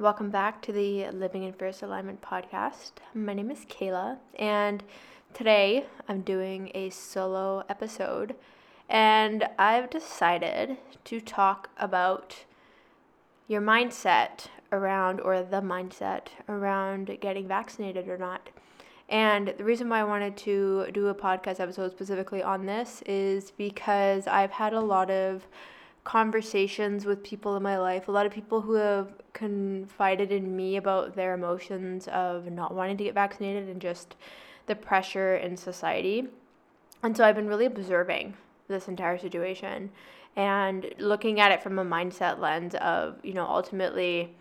Welcome back to the Living in Fierce Alignment podcast. My name is Kehla, and today I'm doing a solo episode. And I've decided to talk about your mindset around, or the mindset around getting vaccinated or not. And the reason why I wanted to do a podcast episode specifically on this is because I've had a lot of conversations with people in my life, a lot of people who have confided in me about their emotions of not wanting to get vaccinated and just the pressure in society. And so I've been really observing this entire situation and looking at it from a mindset lens of, you know, ultimately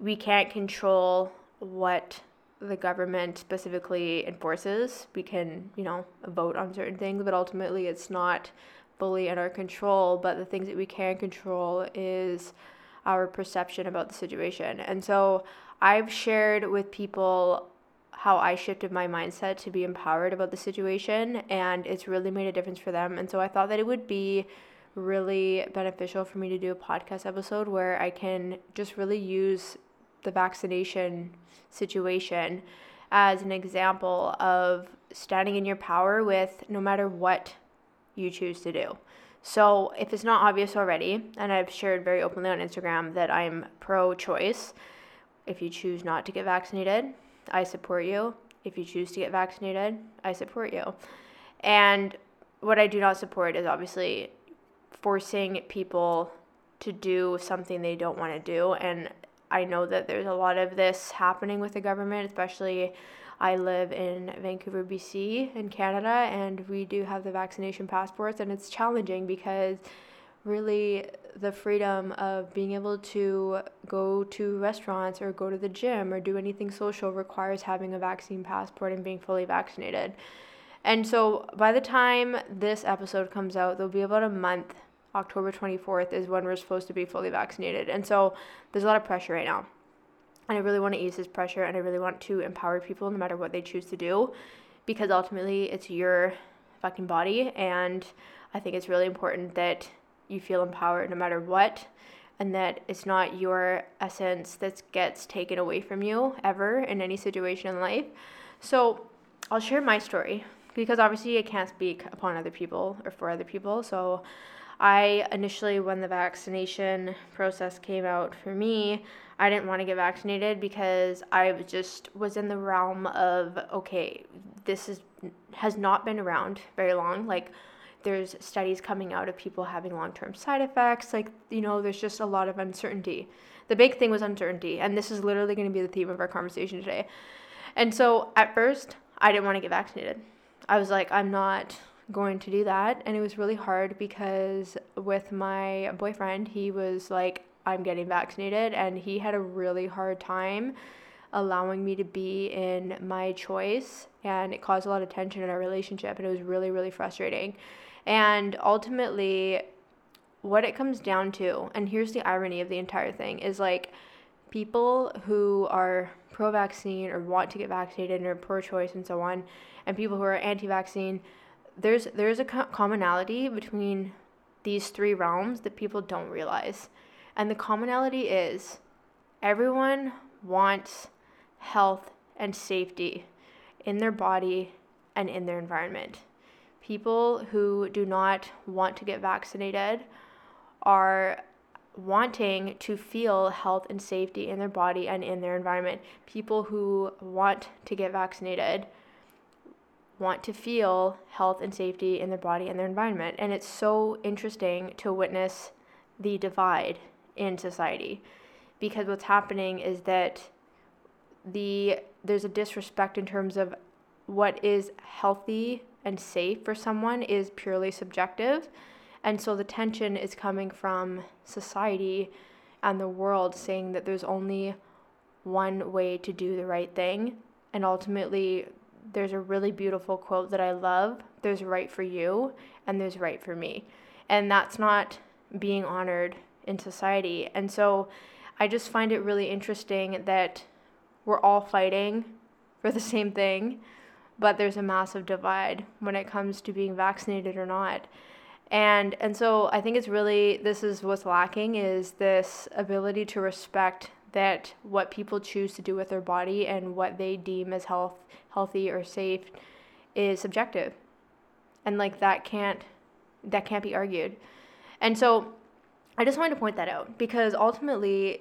we can't control what the government specifically enforces. We can, you know, vote on certain things, but ultimately it's not fully in our control, but the things that we can control is our perception about the situation. And so I've shared with people how I shifted my mindset to be empowered about the situation, and it's really made a difference for them. And so I thought that it would be really beneficial for me to do a podcast episode where I can just really use the vaccination situation as an example of standing in your power with no matter what you choose to do. So, if it's not obvious already, and I've shared very openly on Instagram that I'm pro choice, if you choose not to get vaccinated, I support you. If you choose to get vaccinated, I support you. And what I do not support is obviously forcing people to do something they don't want to do. And I know that there's a lot of this happening with the government, especially I live in Vancouver, BC, in Canada, and we do have the vaccination passports, and it's challenging because really the freedom of being able to go to restaurants or go to the gym or do anything social requires having a vaccine passport and being fully vaccinated. And so by the time this episode comes out, there'll be about a month. October 24th is when we're supposed to be fully vaccinated. And so there's a lot of pressure right now. And I really want to ease this pressure and I really want to empower people no matter what they choose to do because ultimately it's your fucking body. And I think it's really important that you feel empowered no matter what and that it's not your essence that gets taken away from you ever in any situation in life. So I'll share my story because obviously I can't speak upon other people or for other people. So I initially, when the vaccination process came out for me, I didn't want to get vaccinated because I just was in the realm of okay, this is has not been around very long. Like there's studies coming out of people having long-term side effects. Like you know, there's just a lot of uncertainty. The big thing was uncertainty, and this is literally going to be the theme of our conversation today. And so at first, I didn't want to get vaccinated. I was like, I'm not going to do that. And it was really hard because with my boyfriend, he was like, I'm getting vaccinated, and he had a really hard time allowing me to be in my choice, and it caused a lot of tension in our relationship, and it was really, really frustrating. And ultimately, what it comes down to, and here's the irony of the entire thing, is like people who are pro vaccine or want to get vaccinated and are pro choice and so on, and people who are anti vaccine there's there's a commonality between these three realms that people don't realize. And the commonality is everyone wants health and safety in their body and in their environment. People who do not want to get vaccinated are wanting to feel health and safety in their body and in their environment. People who want to get vaccinated want to feel health and safety in their body and their environment. And it's so interesting to witness the divide in society because what's happening is that the there's a disrespect in terms of what is healthy and safe for someone is purely subjective. And so the tension is coming from society and the world saying that there's only one way to do the right thing. And ultimately, there's a really beautiful quote that I love there's right for you, and there's right for me. And that's not being honored in society. And so I just find it really interesting that we're all fighting for the same thing, but there's a massive divide when it comes to being vaccinated or not. And and so I think it's really this is what's lacking is this ability to respect that what people choose to do with their body and what they deem as health healthy or safe is subjective. And like that can't that can't be argued. And so I just wanted to point that out because ultimately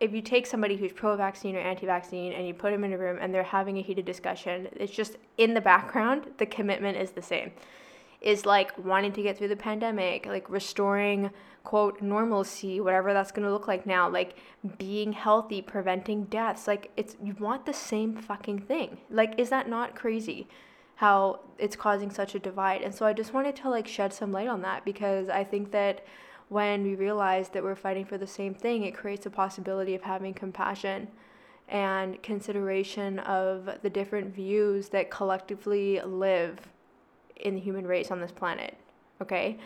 if you take somebody who's pro-vaccine or anti-vaccine and you put them in a room and they're having a heated discussion, it's just in the background the commitment is the same is like wanting to get through the pandemic, like restoring quote normalcy, whatever that's going to look like now, like being healthy, preventing deaths. Like it's you want the same fucking thing. Like is that not crazy? How it's causing such a divide. And so I just wanted to like shed some light on that because I think that when we realize that we're fighting for the same thing, it creates a possibility of having compassion and consideration of the different views that collectively live in the human race on this planet. Okay?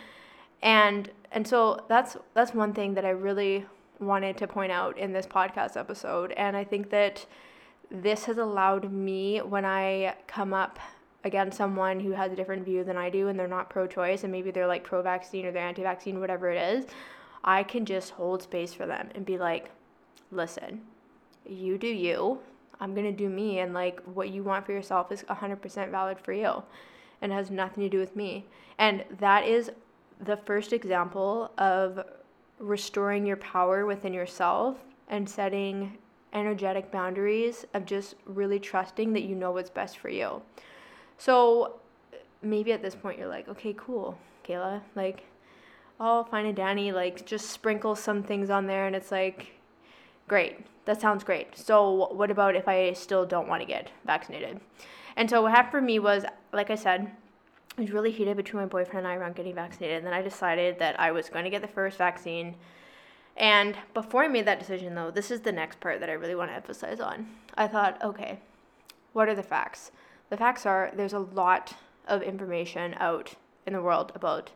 And and so that's that's one thing that I really wanted to point out in this podcast episode and I think that this has allowed me when I come up against someone who has a different view than I do and they're not pro choice and maybe they're like pro vaccine or they're anti vaccine, whatever it is, I can just hold space for them and be like, listen, you do you. I'm going to do me. And like what you want for yourself is 100% valid for you and has nothing to do with me. And that is the first example of restoring your power within yourself and setting energetic boundaries of just really trusting that you know what's best for you. So maybe at this point you're like, okay, cool, Kehla, like, oh, fine and Danny, like, just sprinkle some things on there, and it's like, great, that sounds great. So what about if I still don't want to get vaccinated? And so what happened for me was, like I said, it was really heated between my boyfriend and I around getting vaccinated. And then I decided that I was going to get the first vaccine. And before I made that decision, though, this is the next part that I really want to emphasize on. I thought, okay, what are the facts? The facts are there's a lot of information out in the world about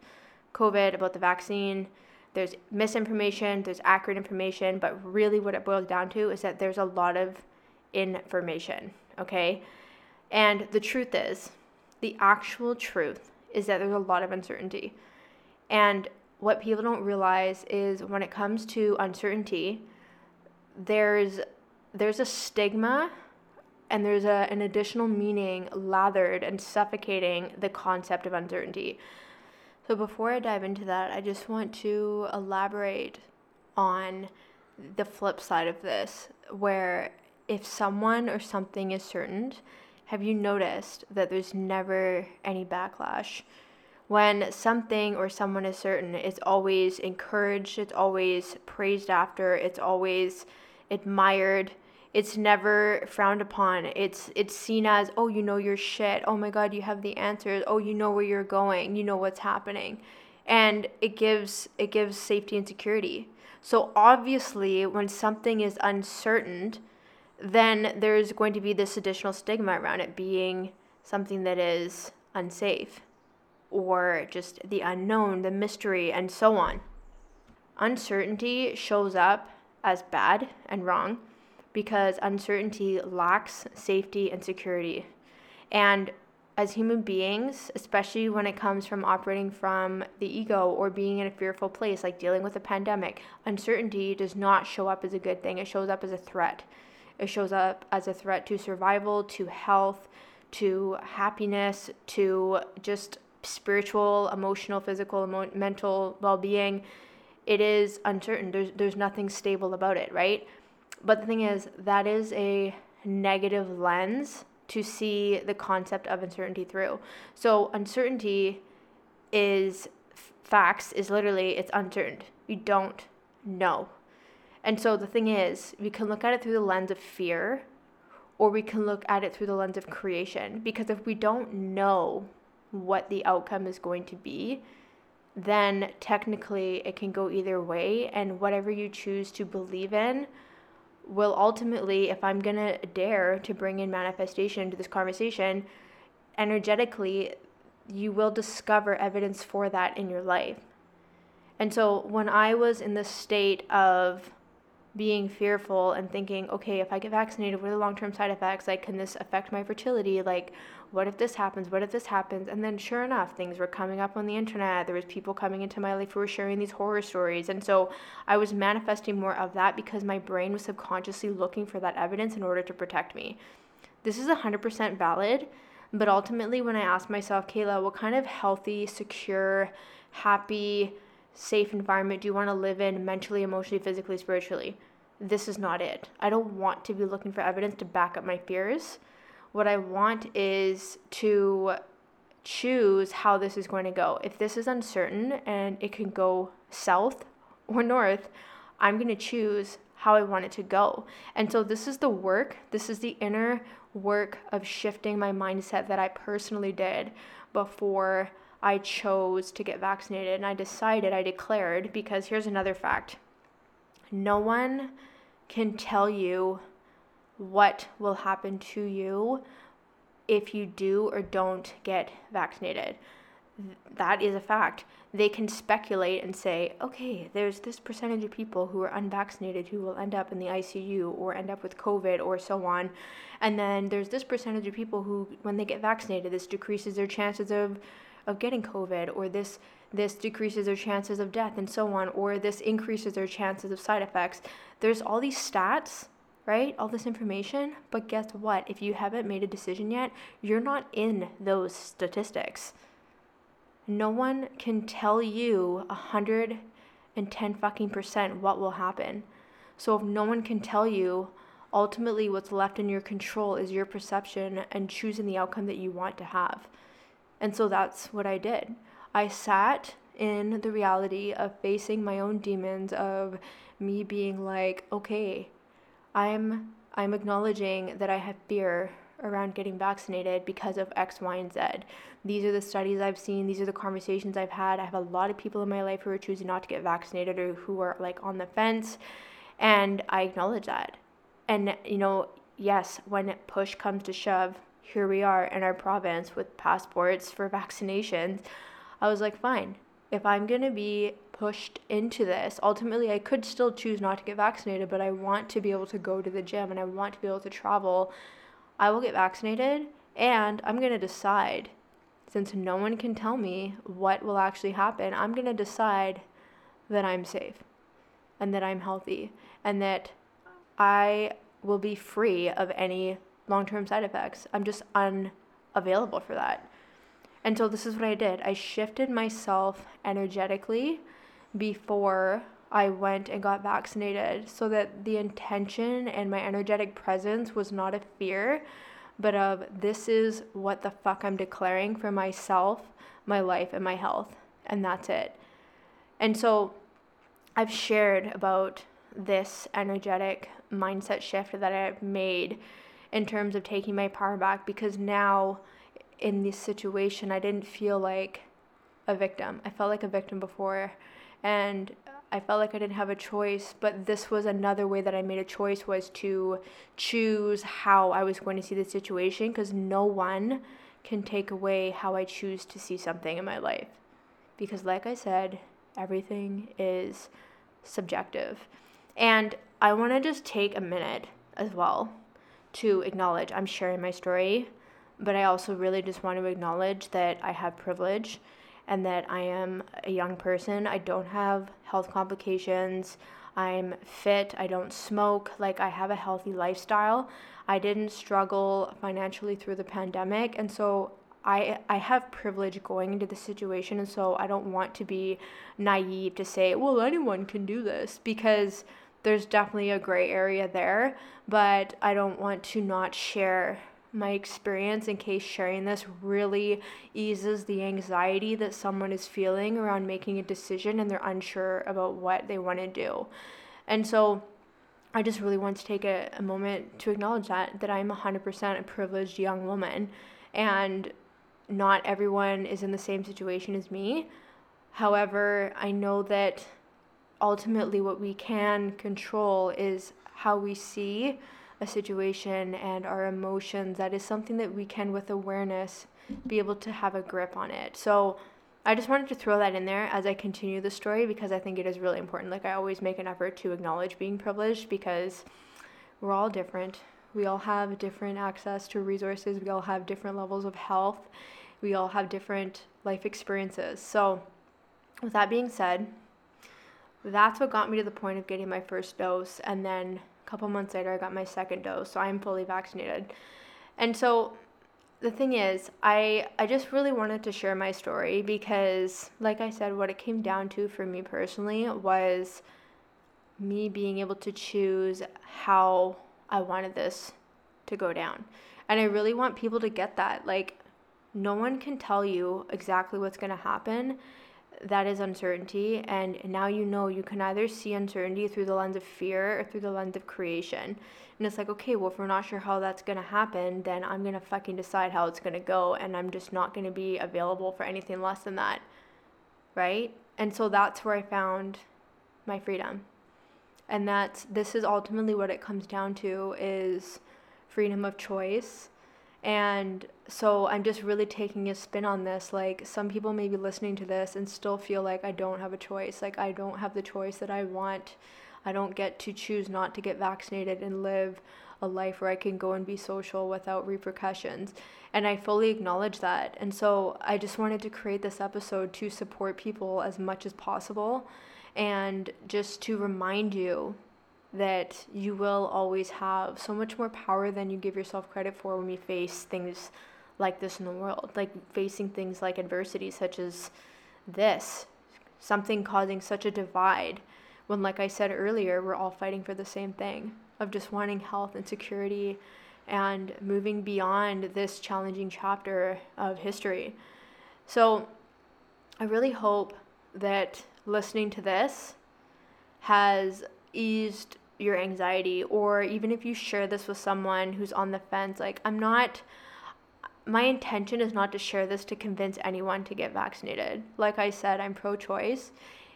COVID, about the vaccine. There's misinformation, there's accurate information, but really what it boils down to is that there's a lot of information, okay? And the truth is, the actual truth is that there's a lot of uncertainty. And what people don't realize is when it comes to uncertainty, there's there's a stigma and there's a, an additional meaning lathered and suffocating the concept of uncertainty. So before I dive into that, I just want to elaborate on the flip side of this, where if someone or something is certain, have you noticed that there's never any backlash? When something or someone is certain, it's always encouraged, it's always praised after, it's always admired. It's never frowned upon. It's it's seen as, "Oh, you know your shit. Oh my god, you have the answers. Oh, you know where you're going. You know what's happening." And it gives it gives safety and security. So obviously, when something is uncertain, then there's going to be this additional stigma around it being something that is unsafe or just the unknown, the mystery, and so on. Uncertainty shows up as bad and wrong because uncertainty lacks safety and security. And as human beings, especially when it comes from operating from the ego or being in a fearful place, like dealing with a pandemic, uncertainty does not show up as a good thing. It shows up as a threat. It shows up as a threat to survival, to health, to happiness, to just spiritual, emotional, physical, emo- mental well being. It is uncertain. There's, there's nothing stable about it, right? But the thing is, that is a negative lens to see the concept of uncertainty through. So, uncertainty is facts, is literally it's uncertain. You don't know. And so the thing is, we can look at it through the lens of fear or we can look at it through the lens of creation. Because if we don't know what the outcome is going to be, then technically it can go either way. And whatever you choose to believe in will ultimately, if I'm going to dare to bring in manifestation into this conversation, energetically, you will discover evidence for that in your life. And so when I was in the state of being fearful and thinking, okay, if I get vaccinated, what are the long term side effects? Like, can this affect my fertility? Like, what if this happens? What if this happens? And then, sure enough, things were coming up on the internet. There was people coming into my life who were sharing these horror stories, and so I was manifesting more of that because my brain was subconsciously looking for that evidence in order to protect me. This is 100% valid, but ultimately, when I asked myself, Kehla, what kind of healthy, secure, happy, safe environment do you want to live in mentally, emotionally, physically, spiritually? This is not it. I don't want to be looking for evidence to back up my fears. What I want is to choose how this is going to go. If this is uncertain and it can go south or north, I'm going to choose how I want it to go. And so this is the work, this is the inner work of shifting my mindset that I personally did before I chose to get vaccinated. And I decided, I declared, because here's another fact no one can tell you what will happen to you if you do or don't get vaccinated. That is a fact. They can speculate and say, okay, there's this percentage of people who are unvaccinated who will end up in the ICU or end up with COVID or so on. And then there's this percentage of people who, when they get vaccinated, this decreases their chances of, of getting COVID or this this decreases their chances of death and so on, or this increases their chances of side effects. There's all these stats right? All this information. But guess what? If you haven't made a decision yet, you're not in those statistics. No one can tell you a hundred and ten fucking percent what will happen. So if no one can tell you, ultimately what's left in your control is your perception and choosing the outcome that you want to have. And so that's what I did. I sat in the reality of facing my own demons of me being like, okay, I'm I'm acknowledging that I have fear around getting vaccinated because of X, Y, and Z. These are the studies I've seen, these are the conversations I've had. I have a lot of people in my life who are choosing not to get vaccinated or who are like on the fence, and I acknowledge that. And you know, yes, when push comes to shove, here we are in our province with passports for vaccinations. I was like, fine. If I'm going to be pushed into this. Ultimately, I could still choose not to get vaccinated, but I want to be able to go to the gym and I want to be able to travel. I will get vaccinated and I'm going to decide since no one can tell me what will actually happen, I'm going to decide that I'm safe and that I'm healthy and that I will be free of any long term side effects. I'm just unavailable for that. And so this is what I did I shifted myself energetically before I went and got vaccinated so that the intention and my energetic presence was not a fear, but of this is what the fuck I'm declaring for myself, my life, and my health. And that's it. And so I've shared about this energetic mindset shift that I've made in terms of taking my power back because now in this situation, I didn't feel like a victim. I felt like a victim before and I felt like I didn't have a choice, but this was another way that I made a choice was to choose how I was going to see the situation because no one can take away how I choose to see something in my life. Because like I said, everything is subjective. And I want to just take a minute as well to acknowledge I'm sharing my story, but I also really just want to acknowledge that I have privilege and that I am a young person. I don't have health complications. I'm fit. I don't smoke. Like, I have a healthy lifestyle. I didn't struggle financially through the pandemic. And so I, I have privilege going into the situation. And so I don't want to be naive to say, well, anyone can do this because there's definitely a gray area there. But I don't want to not share my experience in case sharing this really eases the anxiety that someone is feeling around making a decision and they're unsure about what they want to do. And so I just really want to take a, a moment to acknowledge that that I'm 100% a privileged young woman and not everyone is in the same situation as me. However, I know that ultimately what we can control is how we see a situation and our emotions, that is something that we can, with awareness, be able to have a grip on it. So I just wanted to throw that in there as I continue the story because I think it is really important. Like, I always make an effort to acknowledge being privileged because we're all different. We all have different access to resources, we all have different levels of health, we all have different life experiences. So, with that being said, that's what got me to the point of getting my first dose. And then a couple months later, I got my second dose. So I'm fully vaccinated. And so the thing is, I, I just really wanted to share my story because, like I said, what it came down to for me personally was me being able to choose how I wanted this to go down. And I really want people to get that. Like, no one can tell you exactly what's going to happen that is uncertainty and now you know you can either see uncertainty through the lens of fear or through the lens of creation. And it's like okay well if we're not sure how that's going to happen then i'm going to fucking decide how it's going to go and i'm just not going to be available for anything less than that. Right? And so that's where i found my freedom. And that's this is ultimately what it comes down to is freedom of choice and so I'm just really taking a spin on this. Like, some people may be listening to this and still feel like I don't have a choice. Like, I don't have the choice that I want. I don't get to choose not to get vaccinated and live a life where I can go and be social without repercussions. And I fully acknowledge that. And so I just wanted to create this episode to support people as much as possible and just to remind you that you will always have so much more power than you give yourself credit for when you face things like this in the world, like facing things like adversity such as this, something causing such a divide when like I said earlier, we're all fighting for the same thing of just wanting health and security and moving beyond this challenging chapter of history. So I really hope that listening to this has eased your anxiety or even if you share this with someone who's on the fence like i'm not my intention is not to share this to convince anyone to get vaccinated. Like i said i'm pro-choice.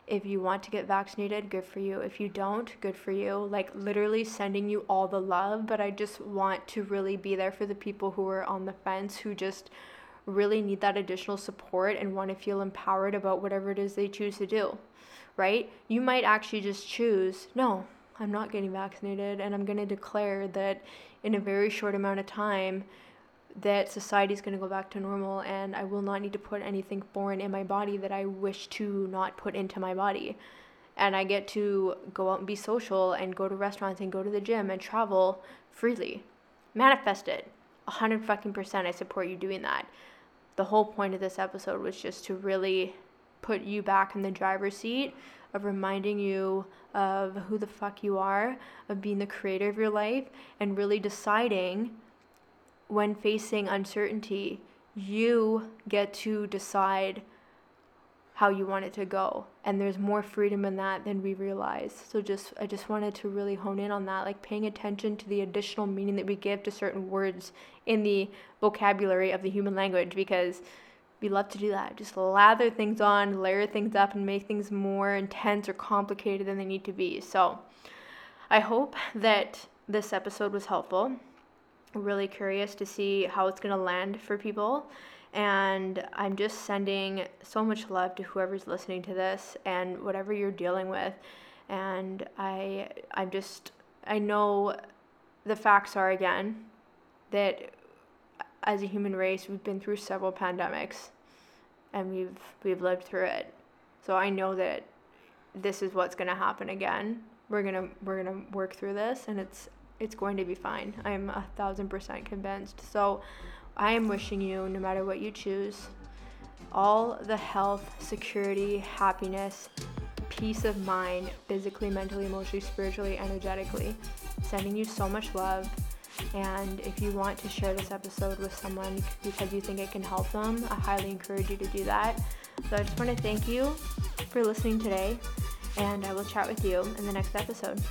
If you want to get vaccinated good for you. If you don't good for you. Like literally sending you all the love but i just want to really be there for the people who are on the fence who just really need that additional support and want to feel empowered about whatever it is they choose to do right? You might actually just choose, no, I'm not getting vaccinated, and I'm going to declare that in a very short amount of time, that society is going to go back to normal and I will not need to put anything foreign in my body that I wish to not put into my body. And I get to go out and be social and go to restaurants and go to the gym and travel freely. Manifest it. A hundred fucking percent I support you doing that. The whole point of this episode was just to really put you back in the driver's seat of reminding you of who the fuck you are, of being the creator of your life, and really deciding when facing uncertainty, you get to decide how you want it to go. And there's more freedom in that than we realize. So just i just wanted to really hone in on that like paying attention to the additional meaning that we give to certain words in the vocabulary of the human language because we love to do that. Just lather things on, layer things up, and make things more intense or complicated than they need to be. So, I hope that this episode was helpful. really curious to see how it's going to land for people. And I'm just sending so much love to whoever's listening to this and whatever you're dealing with. And I, I'm just, I know the facts are again that as a human race, we've been through several pandemics and we've we've lived through it. So I know that this is what's going to happen again. We're going to we're going to work through this and it's it's going to be fine. I'm a thousand percent convinced. So I am wishing you, no matter what you choose, all the health, security, happiness, peace of mind, physically, mentally, emotionally, spiritually, energetically. Sending you so much love. And if you want to share this episode with someone because you think it can help them, I highly encourage you to do that. So I just want to thank you for listening today, and I will chat with you in the next episode.